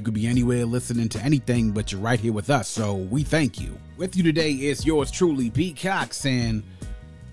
You could be anywhere listening to anything, but you're right here with us, so we thank you. With you today is yours truly, B. Cox, and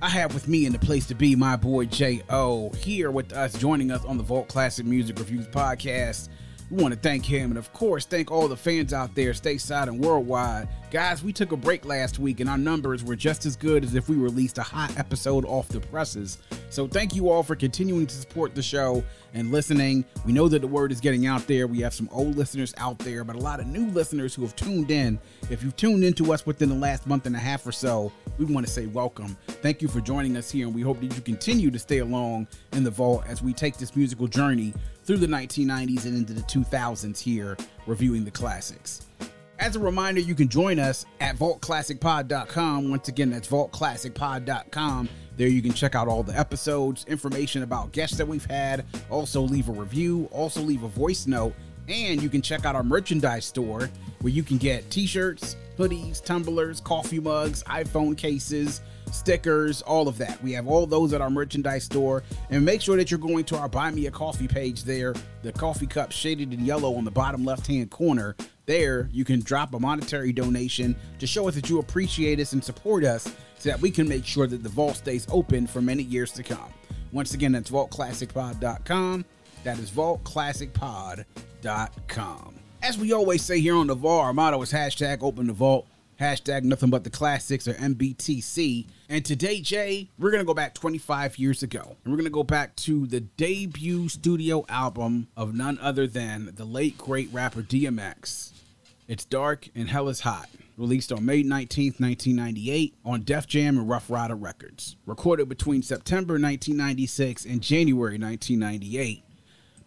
I have with me in the place to be my boy J.O. here with us, joining us on the Vault Classic Music Reviews podcast. We want to thank him and, of course, thank all the fans out there, stateside and worldwide. Guys, we took a break last week and our numbers were just as good as if we released a hot episode off the presses. So, thank you all for continuing to support the show and listening. We know that the word is getting out there. We have some old listeners out there, but a lot of new listeners who have tuned in. If you've tuned into us within the last month and a half or so, we want to say welcome. Thank you for joining us here, and we hope that you continue to stay along in the vault as we take this musical journey through the 1990s and into the 2000s here, reviewing the classics. As a reminder, you can join us at vaultclassicpod.com. Once again, that's vaultclassicpod.com. There you can check out all the episodes, information about guests that we've had, also leave a review, also leave a voice note, and you can check out our merchandise store where you can get t-shirts, hoodies, tumblers, coffee mugs, iPhone cases, stickers, all of that. We have all those at our merchandise store. And make sure that you're going to our Buy Me a Coffee page there, the coffee cup shaded in yellow on the bottom left hand corner. There, you can drop a monetary donation to show us that you appreciate us and support us so that we can make sure that the vault stays open for many years to come. Once again, that's vaultclassicpod.com. That is vaultclassicpod.com. As we always say here on the vault, our motto is hashtag open the vault hashtag nothing but the classics or MBTC. And today, Jay, we're gonna go back 25 years ago, and we're gonna go back to the debut studio album of none other than the late great rapper DMX. It's Dark and Hell is Hot, released on May 19th, 1998 on Def Jam and Ruff Ryder Records. Recorded between September 1996 and January 1998.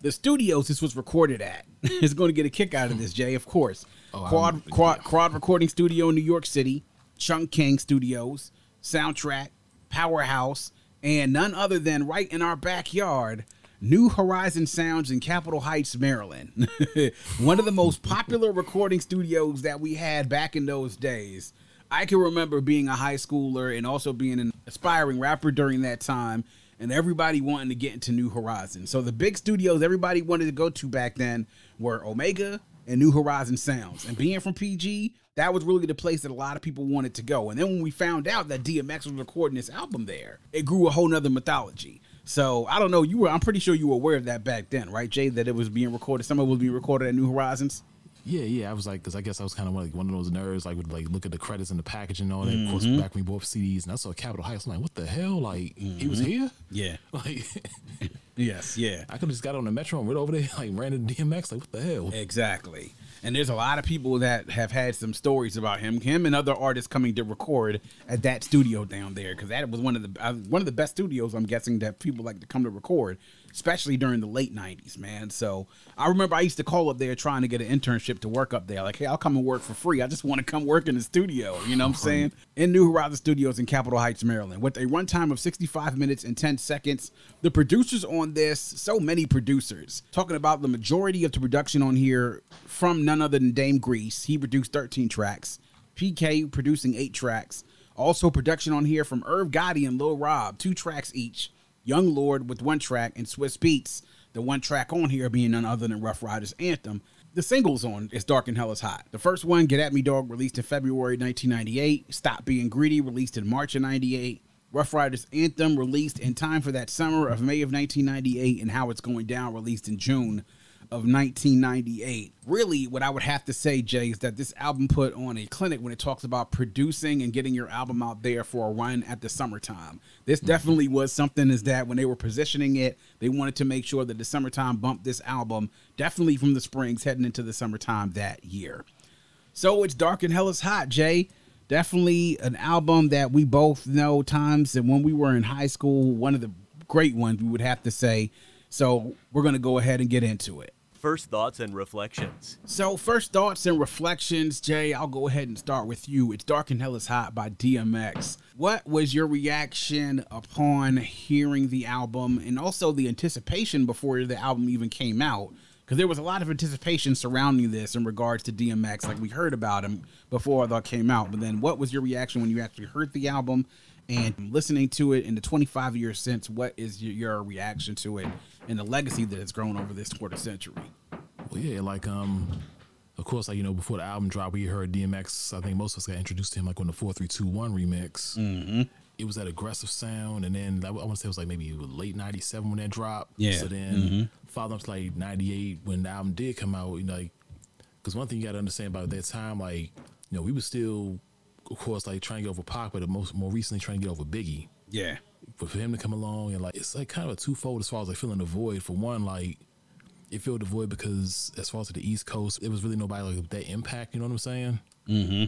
The studios this was recorded at is going to get a kick out of this, Jay, of course. Oh, quad, quad, quad Recording Studio in New York City, Chung King Studios, Soundtrack, Powerhouse, and none other than right in our backyard, New Horizon Sounds in Capitol Heights, Maryland. One of the most popular recording studios that we had back in those days. I can remember being a high schooler and also being an aspiring rapper during that time, and everybody wanting to get into New Horizon. So the big studios everybody wanted to go to back then were Omega and New Horizon Sounds. And being from PG, that was really the place that a lot of people wanted to go. And then when we found out that DMX was recording this album there, it grew a whole nother mythology. So I don't know. You were, I'm pretty sure you were aware of that back then, right, Jay? That it was being recorded. Some of it was being recorded at New Horizons. Yeah, yeah. I was like, because I guess I was kind of like one of those nerds, like would like look at the credits and the package and all that. Of course, Mm-hmm. back when we bought CDs, and I saw Capitol Heights. I'm like, what the hell? Like he was here? Yeah. Like Yes. Yeah. I could have just got on the metro and went over there, like ran into DMX. Like what the hell? Exactly. And there's a lot of people that have had some stories about him, him and other artists coming to record at that studio down there because that was one of the uh, one of the best studios. I'm guessing that people like to come to record. Especially during the late 90s, man. So I remember I used to call up there trying to get an internship to work up there. Like, hey, I'll come and work for free. I just want to come work in the studio. You know what I'm saying? In New Horizon Studios in Capitol Heights, Maryland, with a runtime of 65 minutes and 10 seconds. The producers on this, so many producers, talking about the majority of the production on here from none other than Dame Grease. He produced 13 tracks. PK producing eight tracks. Also production on here from Irv Gotti and Lil Rob, two tracks each. Young Lord with one track, and Swizz Beatz, the one track on here being none other than Ruff Ryders Anthem. The singles on is Dark and Hell is Hot. The first one, Get At Me Dog, released in February 1998. Stop Being Greedy, released in March of 98. Ruff Ryders Anthem, released in time for that summer of May of 1998. And How It's Going Down, released in June of 1998. Really, what I would have to say, Jay, is that this album put on a clinic when it talks about producing and getting your album out there for a run at the summertime. This mm-hmm. definitely was something is that when they were positioning it, they wanted to make sure that the summertime bumped this album definitely from the springs heading into the summertime that year. So it's Dark and Hell is Hot, Jay. Definitely an album that we both know times and when we were in high school, one of the great ones we would have to say. So we're going to go ahead and get into it. First thoughts and reflections. So, first thoughts and reflections, Jay. I'll go ahead and start with you. It's Dark and Hell is Hot by DMX. What was your reaction upon hearing the album and also the anticipation before the album even came out? Because there was a lot of anticipation surrounding this in regards to DMX. Like we heard about him before that came out. But then, what was your reaction when you actually heard the album and listening to it in the 25 years since? What is your, your reaction to it and the legacy that has grown over this quarter century? Well, yeah, like um, of course, like you know, before the album dropped, we heard DMX. I think most of us got introduced to him like on the four three two one remix. Mm-hmm. It was that aggressive sound, and then I want to say it was like maybe late '97 when that dropped. Yeah. So then, Mhm. followed up to like '98 when the album did come out. You know, like, because one thing you got to understand about that time, like, you know, we were still, of course, like trying to get over Pac, but most more recently trying to get over Biggie. Yeah. But for him to come along and like it's like kind of a twofold as far as like filling the void. For one, like it filled the void because as far as the East Coast, it was really nobody like that impact. You know what I'm saying? Mm-hmm.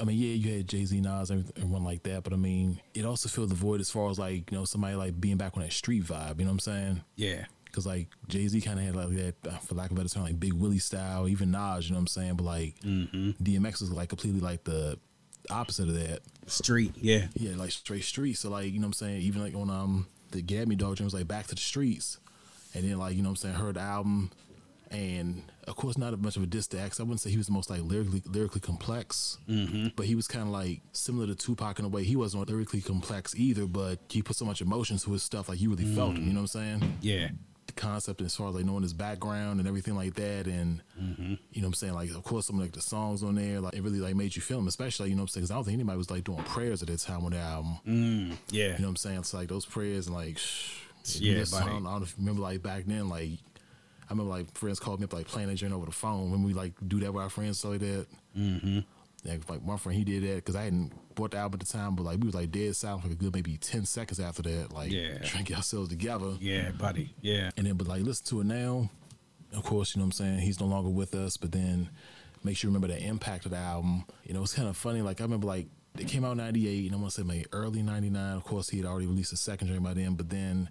I mean, yeah, you had Jay Z, Nas, and everyone like that, but I mean, it also filled the void as far as like you know somebody like being back on that street vibe. You know what I'm saying? Yeah. Because like Jay Z kind of had like that, uh, for lack of a better term, like Big Willie style. Even Nas, you know what I'm saying? But like DMX was like completely like the opposite of that. Street. Yeah. Yeah, like straight streets. So like, you know what I'm saying? Even like on um the Gabby Dog was like back to the streets. And then like, you know what I'm saying, heard the album and of course not a much of a diss to X. I wouldn't say he was the most like lyrically lyrically complex. Mm-hmm. But he was kinda like similar to Tupac in a way. He wasn't lyrically complex either, but he put so much emotion to his stuff, like you really felt him, you know what I'm saying? Yeah. Concept as far as like knowing his background and everything like that. And you know what I'm saying? Like of course some of like the songs on there like it really like made you feel him especially you know what I'm saying? 'cause I don't think anybody was like doing prayers at that time on the album. Yeah. you know what I'm saying? It's like those prayers and like shh, Yeah, I, don't, I don't know if you remember like back then like I remember like friends called me up like playing that joint over the phone when we like do that with our friends so like that. Mm-hmm. Like, like my friend he did that because I hadn't bought the album at the time but like we was like dead silent for a good maybe 10 seconds after that like Yeah. trying to get ourselves together Yeah, buddy. Yeah. and then but like listen to it now of course you know what i'm saying he's no longer with us but then makes you remember the impact of the album you know it's kind of funny like i remember like it came out in 98 and i want to say maybe early 99 of course he had already released a second joint by then but then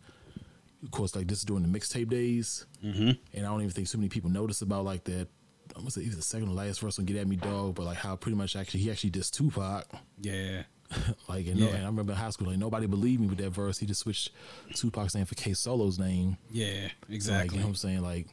of course like this is during the mixtape days mm-hmm. and i don't even think so many people notice about like that I gonna say either the second or last verse on Get At Me Dog, but like how pretty much actually he actually dissed Tupac. Yeah. like and, no, Yeah. and I remember in high school, like nobody believed me with that verse. He just switched Tupac's name for K Solo's name. Yeah. So, like, Exactly. you know what I'm saying? Like,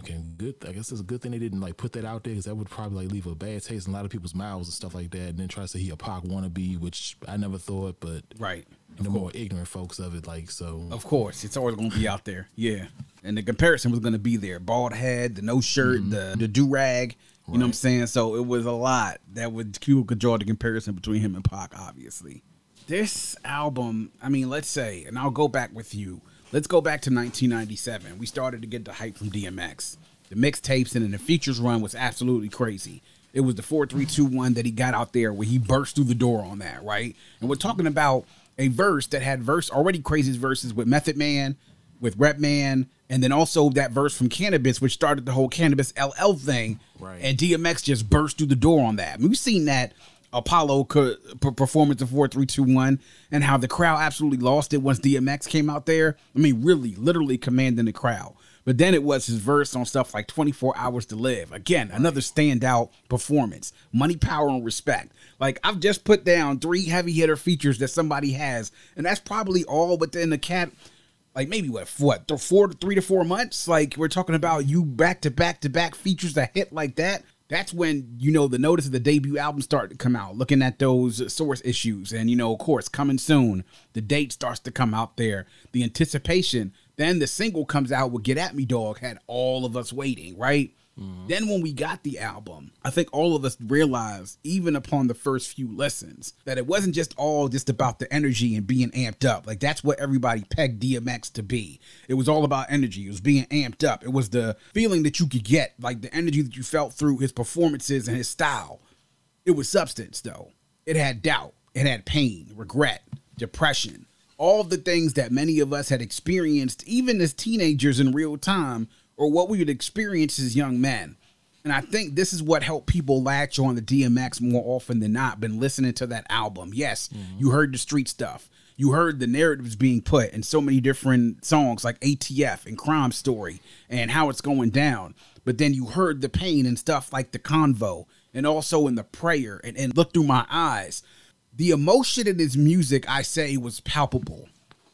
okay, good. I guess it's a good thing they didn't like put that out there because that would probably like leave a bad taste in a lot of people's mouths and stuff like that. And then try to say he a Pac wannabe, which I never thought, but right. the more ignorant folks of it, like so. Of course, it's always going to be out there. Yeah, and the comparison was going to be there: bald head, the no shirt, mm-hmm. the the do rag. You know what I'm saying? So it was a lot that would you could draw the comparison between him and Pac. Obviously, this album. I mean, let's say, and I'll go back with you. Let's go back to 1997. We started to get the hype from DMX. The mixtapes and then the features run was absolutely crazy. It was the four three two one that he got out there where he burst through the door on that, right? And we're talking about a verse that had verse already crazy verses with Method Man, with Redman, and then also that verse from Canibus, which started the whole Canibus LL thing. Right. And DMX just burst through the door on that. I mean, we've seen that Apollo performance of 4321 and how the crowd absolutely lost it once DMX came out there. I mean, really, literally commanding the crowd. But then it was his verse on stuff like 24 Hours to Live. Again, another standout performance. Money, power, and respect. Like, I've just put down three heavy hitter features that somebody has, and that's probably all within the cat. Like maybe what what four three to four months. Like we're talking about you back to back to back features that hit like that that's when you know the notice of the debut album started to come out looking at those source issues. And you know of course coming soon the date starts to come out there. The anticipation then the single comes out with get at me dog had all of us waiting right mm-hmm. then when we got the album i think all of us realized even upon the first few listens that it wasn't just all just about the energy and being amped up. Like that's what everybody pegged dmx to be. It was all about energy. It was being amped up. It was the feeling that you could get like the energy that you felt through his performances and his style. It was substance though. It had doubt. It had pain regret depression. All the things that many of us had experienced, even as teenagers in real time, or what we would experience as young men. And I think this is what helped people latch on the DMX more often than not, been listening to that album. Yes, mm-hmm. you heard the street stuff. You heard the narratives being put in so many different songs like ATF and Crime Story and how it's going down. But then you heard the pain and stuff like the convo and also in the prayer and, and look through my eyes the emotion in his music, I say, was palpable.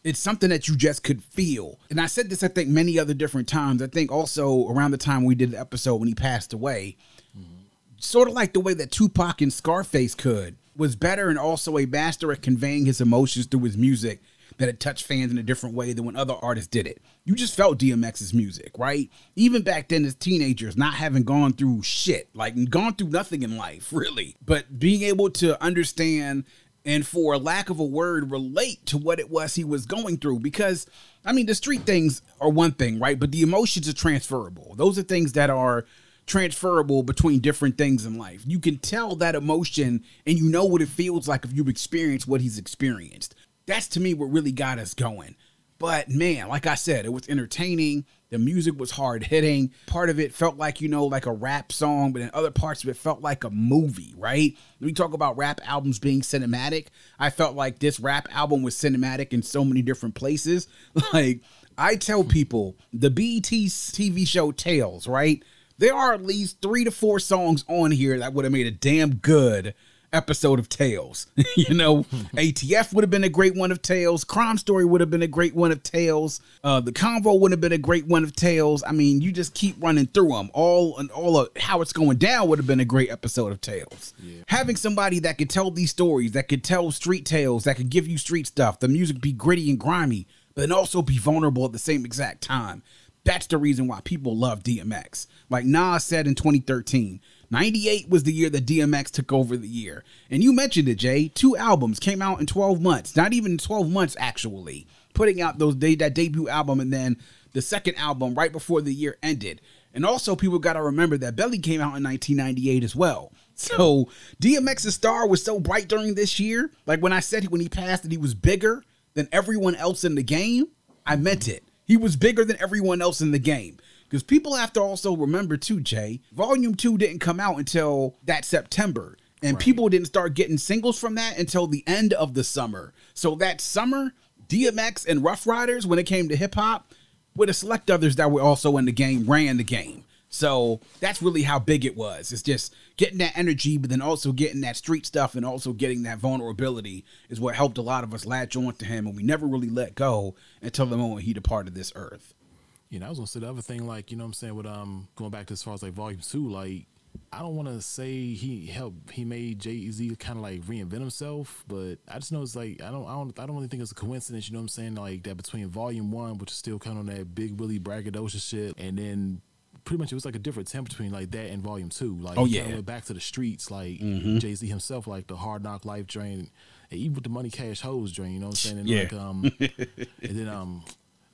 It's something that you just could feel. And I said this, I think, many other different times. I think also around the time we did the episode when he passed away, mm-hmm. sort of like the way that Tupac and Scarface could, was better and also a master at conveying his emotions through his music that it touched fans in a different way than when other artists did it. You just felt DMX's music, right? Even back then as teenagers, not having gone through shit, like gone through nothing in life, really, but being able to understand and for lack of a word relate to what it was he was going through. Because i mean the street things are one thing right? But the emotions are transferable. Those are things that are transferable between different things in life. You can tell that emotion and you know what it feels like if you've experienced what he's experienced. That's to me what really got us going. But man, like I said, it was entertaining. The music was hard hitting. Part of it felt like, you know, like a rap song, but in other parts of it felt like a movie, right? When we talk about rap albums being cinematic, I felt like this rap album was cinematic in so many different places. Like, I tell people the BET TV show Tales, right? There are at least three to four songs on here that would have made a damn good episode of Tales. you know, ATF would have been a great one of Tales. Crime Story would have been a great one of Tales. Uh, the Convo would have been a great one of Tales. I mean, you just keep running through them. All and all of how it's going down would have been a great episode of Tales. Yeah. Having somebody that could tell these stories, that could tell street tales, that could give you street stuff, the music be gritty and grimy, but then also be vulnerable at the same exact time. That's the reason why people love DMX. Like Nas said in 2013, 98 was the year that DMX took over the year. And you mentioned it, Jay. Two albums came out in 12 months. Not even 12 months, actually. Putting out those day that debut album and then the second album right before the year ended. And also, people got to remember that Belly came out in 1998 as well. So DMX's star was so bright during this year. Like when I said when he passed that he was bigger than everyone else in the game, I meant it. He was bigger than everyone else in the game. Because people have to also remember too, Jay, Volume 2 didn't come out until that September. And right. people didn't start getting singles from that until the end of the summer. So that summer, DMX and Ruff Ryders, when it came to hip hop, with a select others that were also in the game, ran the game. So that's really how big it was. It's just getting that energy, but then also getting that street stuff and also getting that vulnerability is what helped a lot of us latch on to him. And we never really let go until the moment he departed this earth you know, I was gonna say the other thing, like, you know what I'm saying, with um going back to as far as like volume two, like I don't wanna say he helped he made Jay Z kinda like reinvent himself, but I just know it's like I don't I don't I don't really think it's a coincidence, you know what I'm saying? Like that between volume one, which is still kind of on that big Willie braggadocious shit, and then pretty much it was like a different temp between like that and volume two. Like oh yeah, went back to the streets, like mm-hmm. Jay Z himself, like the hard knock life drain, and even with the money cash hoes drain, you know what I'm saying? And yeah. like um and then um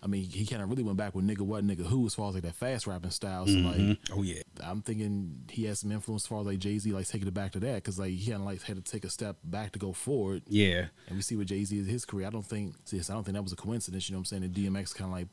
I mean, he kind of really went back with nigga what, nigga who, as far as like that fast rapping style. So mm-hmm. like, oh yeah, I'm thinking he has some influence as far as like Jay Z, like taking it back to that, because like he kind of like had to take a step back to go forward. Yeah, and we see what Jay Z is his career. I don't think, see, I don't think that was a coincidence. You know what I'm saying? And DMX kind of like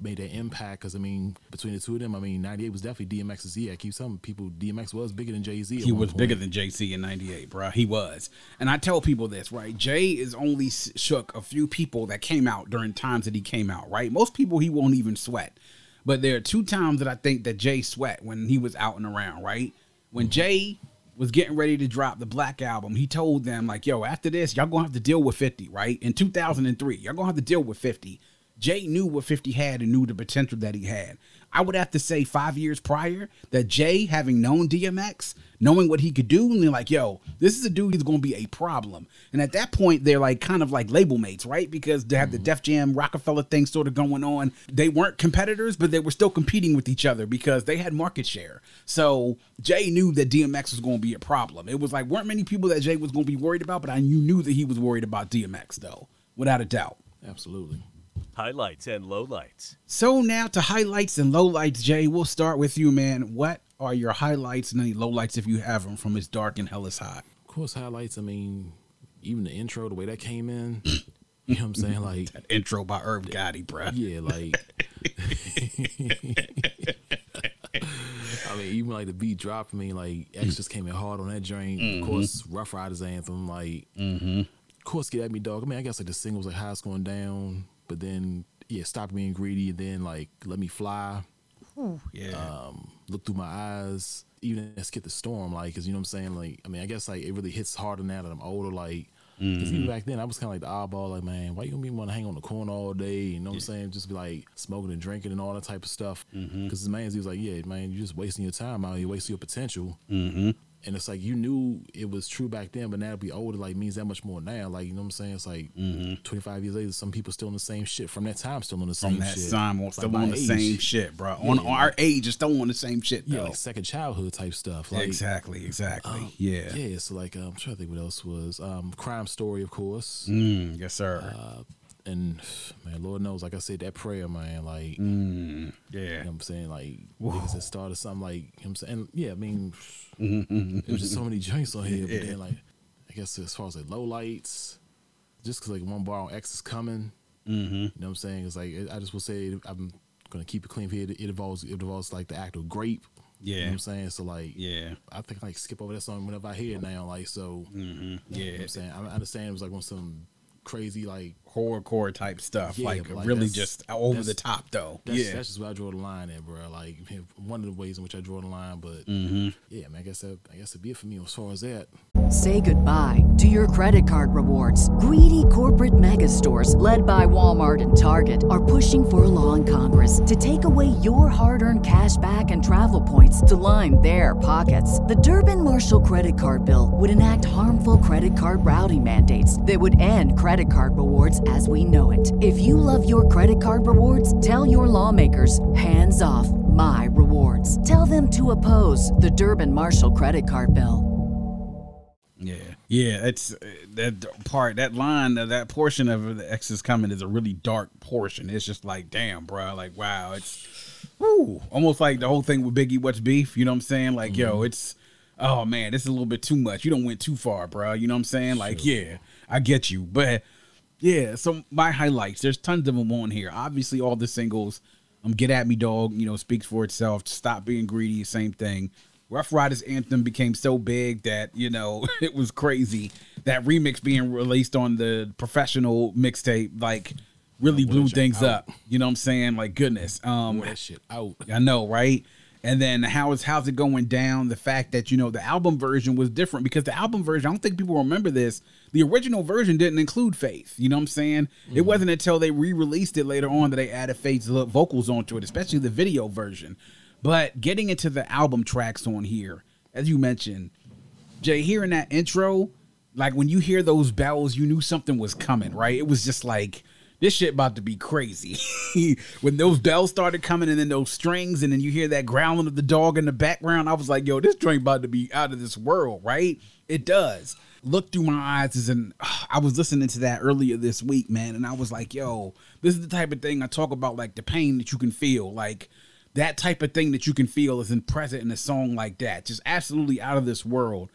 made an impact. Because I mean, between the two of them, I mean, '98 was definitely DMX's year. I keep telling people DMX was bigger than Jay Z. He was bigger than Jay Z in '98, bro. He was, and I tell people this, right? Jay is only shook a few people that came out during times that he came out, right? Most people he won't even sweat, but there are two times that I think that Jay sweat when he was out and around, right? When mm-hmm. Jay was getting ready to drop the Black album, he told them like, "Yo, after this, y'all gonna have to deal with 50, right? In 2003, y'all gonna have to deal with 50." Jay knew what 50 had and knew the potential that he had. I would have to say five years prior that Jay, having known DMX, knowing what he could do, and they're like, yo, this is a dude who's going to be a problem. And at that point, they're like kind of like label mates, right? Because they have the mm-hmm. Def Jam Rockefeller thing sort of going on. They weren't competitors, but they were still competing with each other because they had market share. So Jay knew that DMX was going to be a problem. It was like, weren't many people that Jay was going to be worried about, but I knew, knew that he was worried about DMX, though, without a doubt. Absolutely. Highlights and lowlights. So now to highlights and lowlights, Jay. We'll start with you, man. What are your highlights and any lowlights if you have them from It's Dark and Hell is Hot? Of course, highlights. I mean, even the intro, the way that came in. You know what I'm saying? Like That intro by Irv Gotti, bro. Yeah, like. I mean, even like the beat dropped. I mean, like X just came in hard on that joint. Of mm-hmm. course, Ruff Ryders anthem. Like, mm-hmm. of course, get at me, dog. I mean, I guess like the singles like How It's Going Down, but then yeah, Stop Being Greedy, and then like Let Me Fly. Yeah. Um, Look Through My Eyes. Even Skip the Storm, like, cause you know what I'm saying. Like, I mean, I guess like it really hits harder now that I'm older. Like. Cause even back then, I was kind of like the eyeball, like, man, why you gonna be want to hang on the corner all day? You know what I'm saying? Just be like smoking and drinking and all that type of stuff. Because the man, he was like, yeah, man, you're just wasting your time out. here, You're wasting your potential. Mm-hmm. And it's like you knew it was true back then, but now to be older like means that much more now. Like you know what I'm saying? It's like 25 years later, some people still in the same shit from that time, still on the same From that shit. time, Like still on the age. same shit, bro. On, on our age, is still on the same shit, Yeah, like second childhood type stuff. Like, exactly, exactly. um, yeah. yeah. So like, um, I'm trying to think what else was um, Crime Story, of course. Mm, yes, sir. Uh, and man, Lord knows, like I said, that prayer, man, like Mm, You yeah. know what I'm saying? Like niggas that started something like you know what I'm saying. And yeah, I mean it was just so many joints on here, but then like I guess as far as like low lights, just cause like one bar on X is coming. Mm-hmm. You know what I'm saying? It's like I just will say I'm gonna keep it clean here. It involves it involves like the act of grape. You know Yeah. what I'm saying? So like Yeah. I think I like skip over that song whenever I hear it now. Like so you know Yeah. what I'm saying? I understand it was like on some crazy like Horrorcore type stuff. Yeah, like, like, really just over the top, though. That's, yeah. that's just where I draw the line at, bro. Like one of the ways in which I draw the line, but Mm-hmm. yeah, man. I guess that I guess it'd be it for me as far as that. Say goodbye to your credit card rewards. Greedy corporate mega stores, led by Walmart and Target, are pushing for a law in Congress to take away your hard earned cash back and travel points to line their pockets. The Durbin Marshall credit card bill would enact harmful credit card routing mandates that would end credit card rewards as we know it. If you love your credit card rewards, tell your lawmakers hands off my rewards. Tell them to oppose the Durbin Marshall credit card bill. Yeah, yeah. It's uh, that part, that line, uh, that portion of the X is coming is a really dark portion. It's just like, damn, bro. Like, wow. It's, whoo, almost like the whole thing with Biggie. What's beef? You know what I'm saying? Like, yo, it's, oh man, this is a little bit too much. You don't went too far, bro. You know what I'm saying? Like, yeah, I get you, but yeah. So my highlights, there's tons of them on here. Obviously, all the singles. Um, get at me, dog. You know, speaks for itself. Stop being greedy. Same thing. Ruff Ryders anthem became so big that you know it was crazy. That remix being released on the professional mixtape, like, really blew things out. up. You know what I'm saying? Like, goodness. Um, that shit out. I know, right? And then how is how's it going down? The fact that you know the album version was different because the album version, I don't think people remember this. The original version didn't include Faith. You know what I'm saying? It mm-hmm. wasn't until they re-released it later on that they added Faith's vocals onto it, especially the video version. But getting into the album tracks on here, as you mentioned, Jay, hearing that intro, like when you hear those bells, you knew something was coming, right? It was just like this shit about to be crazy. when those bells started coming and then those strings, and then you hear that growling of the dog in the background, I was like, yo, this joint about to be out of this world, right? It does. Look through my eyes is an I was listening to that earlier this week, man, and I was like, yo, this is the type of thing I talk about, like the pain that you can feel, like that type of thing that you can feel is in present in a song like that. Just absolutely out of this world.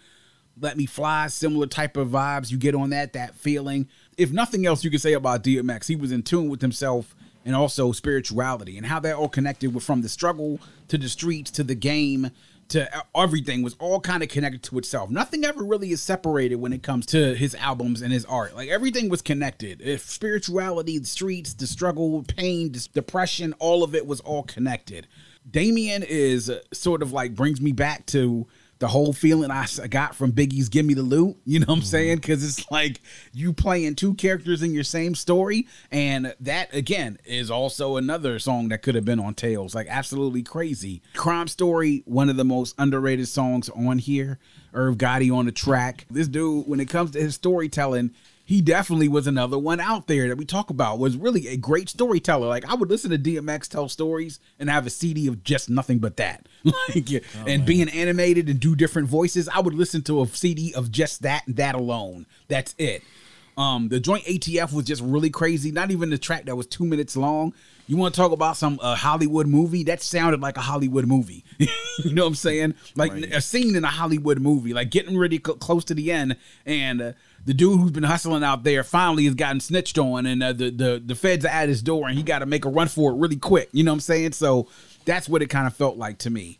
Let Me Fly, similar type of vibes you get on that, that feeling. If nothing else you could say about DMX, he was in tune with himself and also spirituality and how that all connected with from the struggle to the streets to the game to everything was all kind of connected to itself. Nothing ever really is separated when it comes to his albums and his art. Like everything was connected. If spirituality, the streets, the struggle, pain, depression, all of it was all connected. Damien is uh, sort of like brings me back to the whole feeling I got from Biggie's "Give Me the Loot." You know what I'm mm-hmm. saying? Because it's like you playing two characters in your same story, and that again is also another song that could have been on Tales. Like absolutely crazy. Crime Story, one of the most underrated songs on here. Irv Gotti on the track. This dude, when it comes to his storytelling, he definitely was another one out there that we talk about was really a great storyteller like i would listen to dmx tell stories and have a cd of just nothing but that like oh, and man. being animated and do different voices i would listen to a cd of just that and that alone that's it um the joint atf was just really crazy not even the track that was two minutes long you want to talk about some uh, Hollywood movie? That sounded like a Hollywood movie. you know what I'm saying? Like right. a scene in a Hollywood movie, like getting ready cl- close to the end, and uh, the dude who's been hustling out there finally has gotten snitched on, and uh, the the the feds are at his door, and he got to make a run for it really quick. You know what I'm saying? So that's what it kind of felt like to me.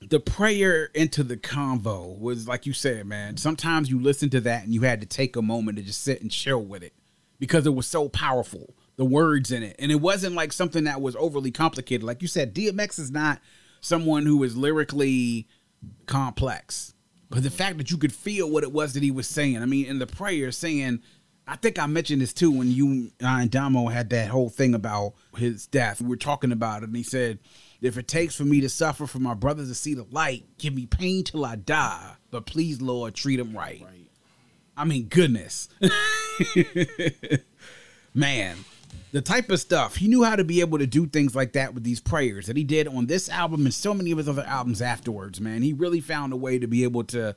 The prayer into the convo was like you said, man. Sometimes you listen to that and you had to take a moment to just sit and chill with it because it was so powerful. The words in it, and it wasn't like something that was overly complicated. Like you said, DMX is not someone who is lyrically complex but the fact that you could feel what it was that he was saying, I mean, in the prayer saying, I think I mentioned this too when you and Damo had that whole thing about his death. We were talking about it, and he said, If it takes for me to suffer for my brothers to see the light, give me pain till I die, but please, Lord, treat them right. right. I mean, goodness. Man, the type of stuff. He knew how to be able to do things like that with these prayers that he did on this album and so many of his other albums afterwards man. He really found a way to be able to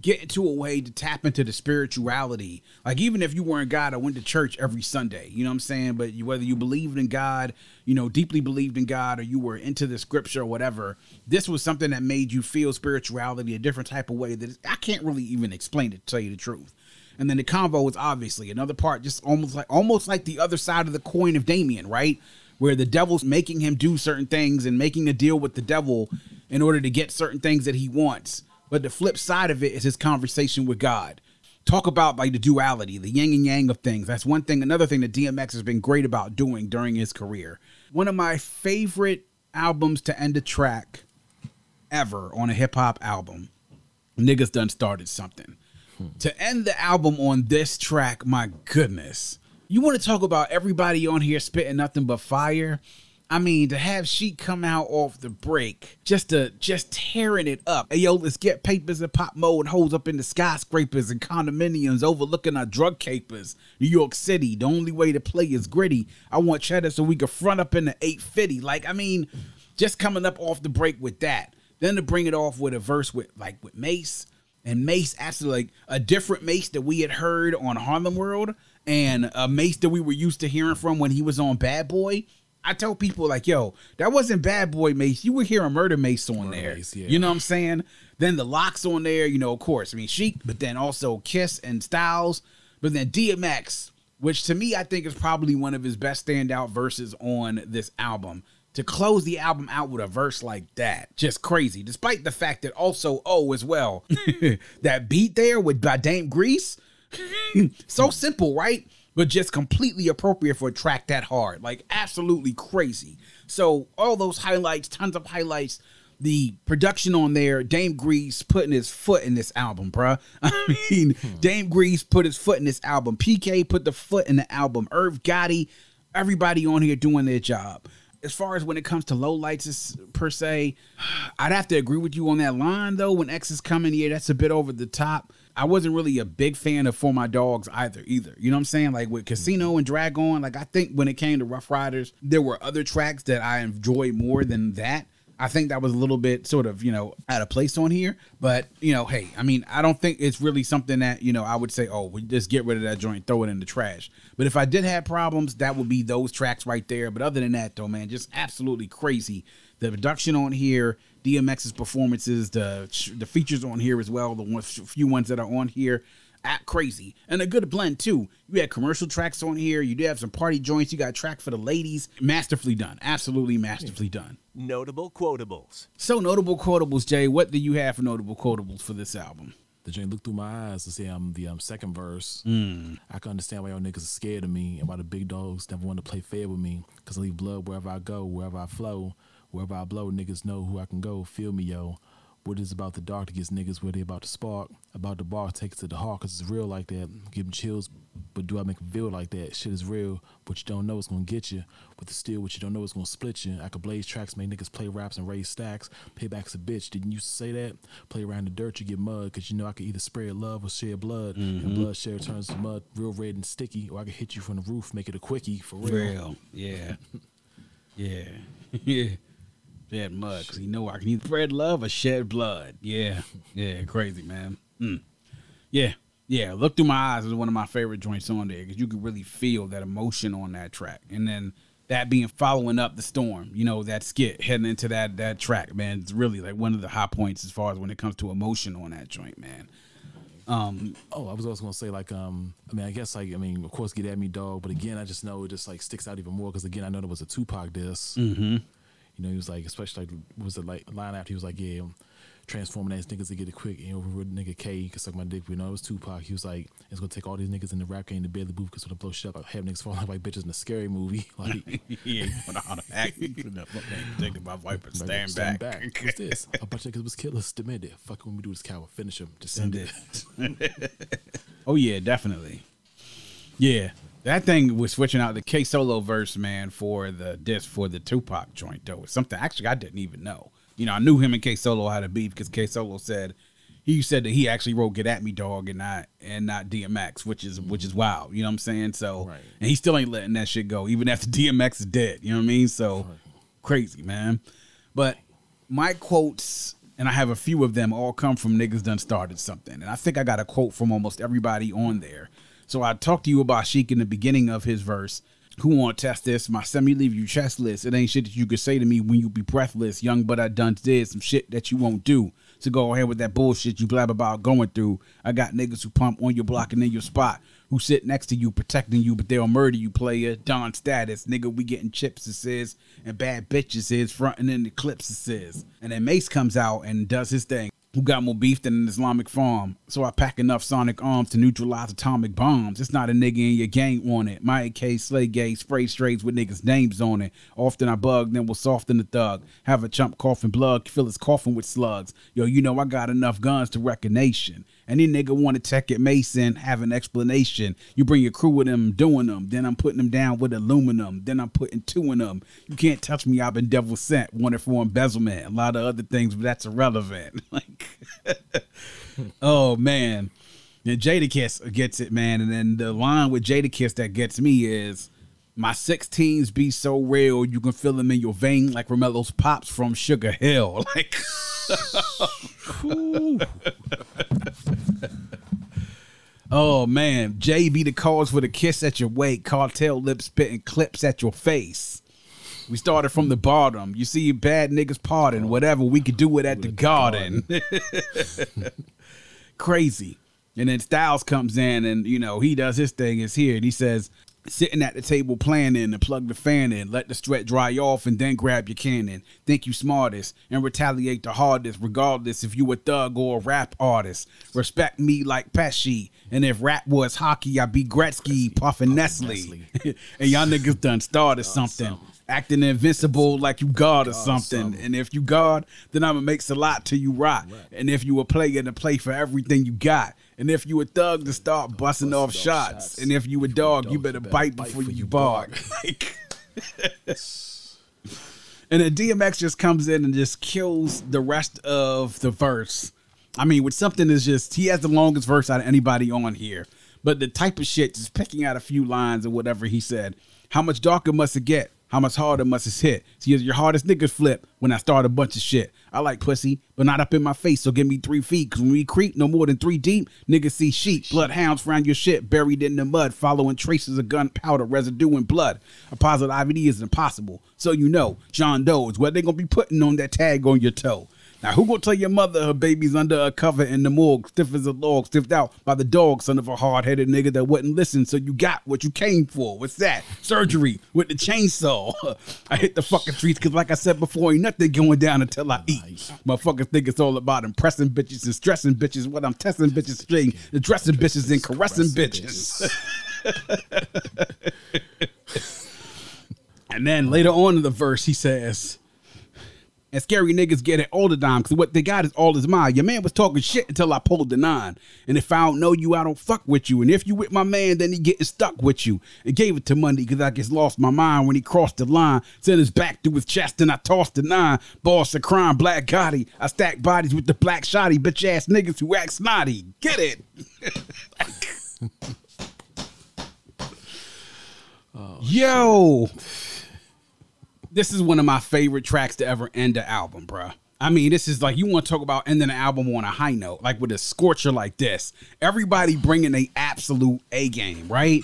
get into a way to tap into the spirituality. Like even if you weren't god i went to church every sunday you know what i'm saying? But you, whether you believed in god you know deeply believed in god or you were into the scripture or whatever this was something that made you feel spirituality a different type of way that i can't really even explain it to tell you the truth and then the convo is obviously another part, just almost like almost like the other side of the coin of Damien, right? Where the devil's making him do certain things and making a deal with the devil in order to get certain things that he wants. But the flip side of it is his conversation with God. Talk about like the duality, the yin and yang of things. That's one thing. Another thing that DMX has been great about doing during his career. One of my favorite albums to end a track ever on a hip hop album. Niggas done started something. To end the album on this track, my goodness. You want to talk about everybody on here spitting nothing but fire? I mean, to have Sheek come out off the break, just to just tearing it up. Hey yo, let's get papers and pop mode holes up in the skyscrapers and condominiums overlooking our drug capers. New York City, the only way to play is gritty. I want cheddar so we can front up in the 850. Like, I mean, just coming up off the break with that. Then to bring it off with a verse with like with Mase and Mase actually like a different Mase that we had heard on Harlem World and a Mase that we were used to hearing from when he was on Bad Boy. I tell people like, yo, that wasn't Bad Boy Mase. You were hearing Murder Mase on Murder there. Mase, yeah. You know what I'm saying? Then the LOX on there, you know, of course. I mean, Sheek, but then also Kiss and Styles, but then DMX, which to me I think is probably one of his best standout verses on this album to close the album out with a verse like that. Just crazy. Despite the fact that also oh as well. that beat there with by Dame Grease. so simple, right? But just completely appropriate for a track that hard. Like absolutely crazy. So all those highlights, tons of highlights. The production on there, Dame Grease putting his foot in this album, bruh. I mean, hmm. Dame Grease put his foot in this album. PK put the foot in the album. Irv Gotti, everybody on here doing their job as far as when it comes to low lights per se, I'd have to agree with you on that line though. When X is coming, yeah, that's a bit over the top. I wasn't really a big fan of For My Dogs either, either. You know what I'm saying? Like with Kasino mm-hmm. and Drag-On, like I think when it came to Ruff Ryders, there were other tracks that I enjoyed more than that. I think that was a little bit sort of, you know, out of place on here. But, you know, hey, I mean, I don't think it's really something that, you know, I would say, oh, we just get rid of that joint, throw it in the trash. But if I did have problems, that would be those tracks right there. But other than that, though, man, just absolutely crazy. The production on here, DMX's performances, the the features on here as well, the few ones that are on here. Act crazy and a good blend too. You had commercial tracks on here. You did have some party joints. You got a track for the ladies. Masterfully done. Absolutely masterfully done. Notable quotables. So notable quotables, Jay. What do you have for notable quotables for this album? The joint look through my eyes to see I'm the um, second verse. Mm. I can understand why y'all niggas are scared of me and why the big dogs never want to play fair with me. Cause I leave blood wherever I go, wherever I flow, wherever I blow. Niggas know who I can go. Feel me, yo. What is about the dark to get niggas where they about to spark. About the bar, take it to the heart, cause it's real like that. Give them chills, but do I make them feel like that? Shit is real. What you don't know is gonna get you. With the steel, what you don't know is gonna split you. I could blaze tracks, make niggas play raps and raise stacks. Payback's a bitch. Didn't you say that? Play around the dirt, you get mud, cause you know I could either spread love or share blood. And mm-hmm. blood share turns to mud, real red and sticky. Or I could hit you from the roof, make it a quickie for real. Real. Yeah. yeah. yeah. Shed mud, because you know I can either spread love or shed blood. Yeah. Yeah. Crazy, man. Mm. Yeah. Yeah. Look Through My Eyes is one of my favorite joints on there because you can really feel that emotion on that track. And then that being following up the storm, you know, that skit heading into that that track, man, it's really like one of the high points as far as when it comes to emotion on that joint, man. Um, Oh, I was also gonna say like um I mean I guess like I mean of course get at me dog, but again I just know it just like sticks out even more because again I know there was a Tupac diss. Mm-hmm. You know he was like especially like was it like line after he was like yeah. Transforming ass niggas to get it quick, you know, with nigga K he could suck my dick. You know, it was Tupac. He was like, "It's gonna take all these niggas in the rap game to barely booth because when I blow shit up, I have niggas falling like bitches in a scary movie." Like, yeah, you know how to act. Think about Viper, stand, stand back. What's this? A bunch of niggas was killers. Demand it. Fuck when we do this coward. Finish him. Just send it. Oh yeah, definitely. Yeah, that thing was switching out the K solo verse, man, for the disc for the Tupac joint though. It's something actually I didn't even know. You know, I knew him and K Solo had a beef because K Solo said he said that he actually wrote "Get at Me, Dog" and not and not DMX, which is which is wild. You know what I'm saying? So, Right. and he still ain't letting that shit go, even after DMX is dead. You know what I mean? So crazy, man. But my quotes, and I have a few of them, all come from niggas done started something. And I think I got a quote from almost everybody on there. So I talked to you about Sheek in the beginning of his verse. Who want to test this? My semi leave you chestless. It ain't shit that you could say to me when you be breathless. Young, but I done did some shit that you won't do. So go ahead with that bullshit you blab about going through. I got niggas who pump on your block and in your spot, who sit next to you, protecting you, but they'll murder you, player. Don status, nigga, we getting chips, it says, and bad bitches is fronting in the clips, it says. And then Mase comes out and does his thing. Who got more beef than an Islamic farm? So I pack enough sonic arms to neutralize atomic bombs. It's not a nigga in your gang on it. My AK slay gay spray strays with niggas' names on it. Often I bug, then will soften the thug. Have a chump coughing blood, fill his coffin with slugs. Yo, you know I got enough guns to wreck a nation. Any nigga want to tech at Mason, have an explanation. You bring your crew with them, doing them. Then I'm putting them down with aluminum. Then I'm putting two in them. You can't touch me. I've been devil sent. Wanted for embezzlement. A lot of other things, but that's irrelevant. like, oh man. And Jadakiss gets it, man. And then the line with Jadakiss that gets me is, "My 16s be so real, you can feel them in your vein like Roemello's pops from Sugar Hill." Like, oh man, be the cause for the kiss at your wake, cartel lips spitting clips at your face. We started from the bottom. You see, bad niggas pardon. Whatever, we could do it at the garden. Crazy. And then Styles comes in and, you know, he does his thing, is here. And he says, sitting at the table planning and plug the fan in, let the sweat dry off and then grab your cannon. Think you smartest and retaliate the hardest, regardless if you a thug or a rap artist. Respect me like Pesci. And if rap was hockey, I'd be Gretzky, puffing Nestle. and y'all niggas done started something. Acting invincible like you God or something. And if you God, then I'ma make a lot till you rot. And if you a player to play for everything you got. And if you a thug to start busting off shots. And if you a dog, you better bite before you bark. Like And then DMX just comes in and just kills the rest of the verse. I mean, with something that's just he has the longest verse out of anybody on here. But the type of shit, just picking out a few lines or whatever he said. How much darker must it get? How much harder must it hit? See, your hardest niggas flip when I start a bunch of shit. I like pussy, but not up in my face, so give me three feet. Cause when we creep no more than three deep, niggas see sheep. Bloodhounds round your shit, buried in the mud, following traces of gunpowder, residue and blood. A positive IVD is impossible. So you know, John Doe's where they gonna be putting on that tag on your toe. Now, who gonna tell your mother her baby's under a cover in the morgue, stiff as a log, stiffed out by the dog, son of a hard headed nigga that wouldn't listen, so you got what you came for. What's that? Surgery with the chainsaw. I hit the fucking streets because, like I said before, ain't nothing going down until I eat. Motherfuckers think it's all about impressing bitches and stressing bitches. What I'm testing bitches straight, addressing bitches and caressing bitches. and then later on in the verse, he says, and scary niggas get it all the time because what they got is all is mine. Your man was talking shit until I pulled the nine. And if I don't know you, I don't fuck with you. And if you with my man, then he getting stuck with you. And gave it to Monday because I just lost my mind when he crossed the line. Sent his back through his chest and I tossed the nine. Boss of crime, black Gotti. I stack bodies with the black shotty, bitch ass niggas who act snotty. Get it? Oh, Yo, this is one of my favorite tracks to ever end an album, bruh. I mean, this is like you want to talk about ending an album on a high note, like with a scorcher like this. Everybody bringing a absolute A game, right?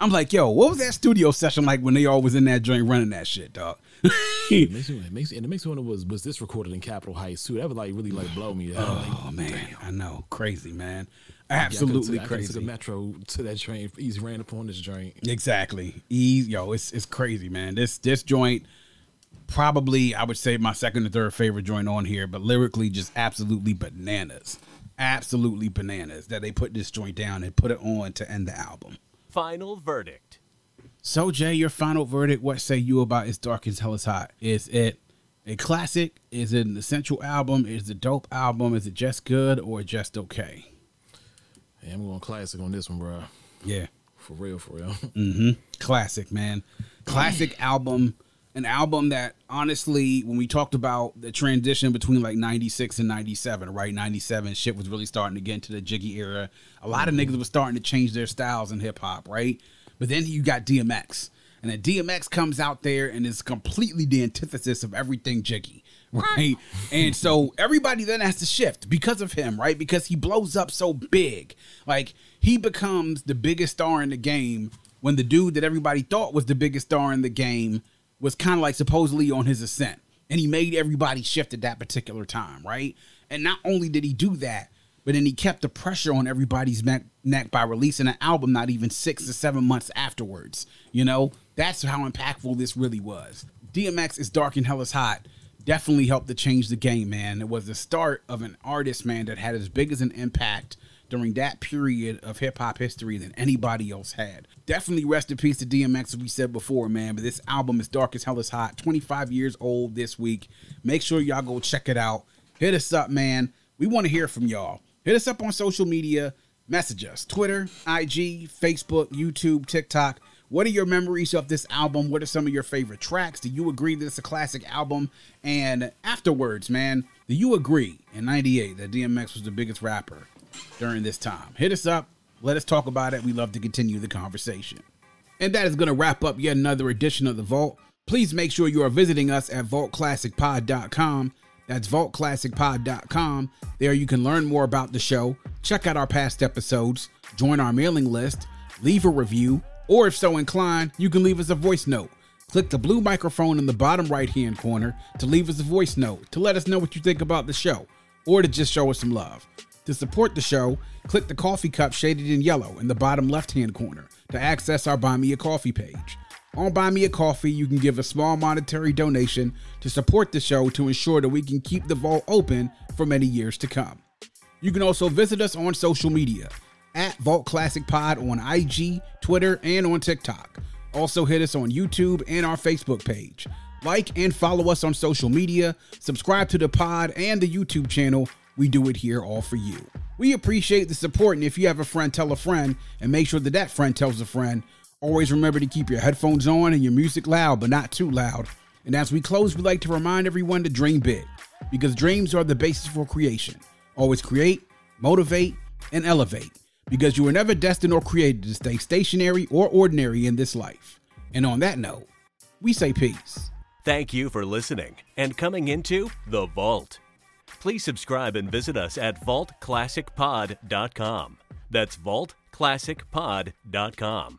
I'm like, yo, what was that studio session like when they all was in that joint running that shit, dog? It makes me, it makes, and it makes me wonder was was this recorded in Capitol Heights too? That would like really like blow me. out. oh man, I know, crazy man, absolutely I crazy. took a metro to that train. He's ran upon this joint. Exactly. Ease, yo, it's it's crazy, man. This this joint probably I would say my second or third favorite joint on here, but lyrically just absolutely bananas. Absolutely bananas that they put this joint down and put it on to end the album. Final verdict. So Jay, your final verdict, what say you about It's Dark as Hell is Hot? Is it a classic? Is it an essential album? Is it a dope album? Is it just good or just okay? Hey, I'm going classic on this one, bro. Yeah. For real, for real. Mm-hmm. classic man classic album an album that honestly when we talked about the transition between like 96 and 97 right 97 shit was really starting to get into the jiggy era. A lot of niggas was starting to change their styles in hip-hop right? But then you got dmx and then dmx comes out there and is completely the antithesis of everything jiggy right? And so everybody then has to shift because of him right? Because he blows up so big. Like he becomes the biggest star in the game when the dude that everybody thought was the biggest star in the game was kind of like supposedly on his ascent. And he made everybody shift at that particular time, right? And not only did he do that, but then he kept the pressure on everybody's neck, by releasing an album not even six to seven months afterwards. You know, that's how impactful this really was. DMX is Dark and Hell is Hot definitely helped to change the game, man. It was the start of an artist, man, that had as big as an impact during that period of hip hop history than anybody else had. Definitely rest in peace to DMX, as we said before, man. But this album is Dark as Hell is Hot, 25 years old this week. Make sure y'all go check it out. Hit us up, man. We want to hear from y'all. Hit us up on social media. Message us Twitter, IG, Facebook, YouTube, TikTok. What are your memories of this album? What are some of your favorite tracks? Do you agree that it's a classic album? And afterwards, man, do you agree in 98 that DMX was the biggest rapper during this time? Hit us up. Let us talk about it. We love to continue the conversation. And that is going to wrap up yet another edition of The Vault. Please make sure you are visiting us at vaultclassicpod.com. That's vaultclassicpod.com. There you can learn more about the show, check out our past episodes, join our mailing list, leave a review, or if so inclined, you can leave us a voice note. Click the blue microphone in the bottom right hand corner to leave us a voice note to let us know what you think about the show or to just show us some love. To support the show, click the coffee cup shaded in yellow in the bottom left hand corner to access our Buy Me a Coffee page. On Buy Me a Coffee, you can give a small monetary donation to support the show to ensure that we can keep the vault open for many years to come. You can also visit us on social media at Vault Classic Pod on IG, Twitter, and on TikTok. Also, hit us on YouTube and our Facebook page. Like and follow us on social media, subscribe to the pod and the YouTube channel. We do it here all for you. We appreciate the support, and if you have a friend, tell a friend, and make sure that that friend tells a friend. Always remember to keep your headphones on and your music loud, but not too loud. And as we close, we like to remind everyone to dream big, because dreams are the basis for creation. Always create, motivate, and elevate, because you were never destined or created to stay stationary or ordinary in this life. And on that note, we say peace. Thank you for listening and coming into The Vault. Please subscribe and visit us at vaultclassicpod.com. That's vaultclassicpod.com.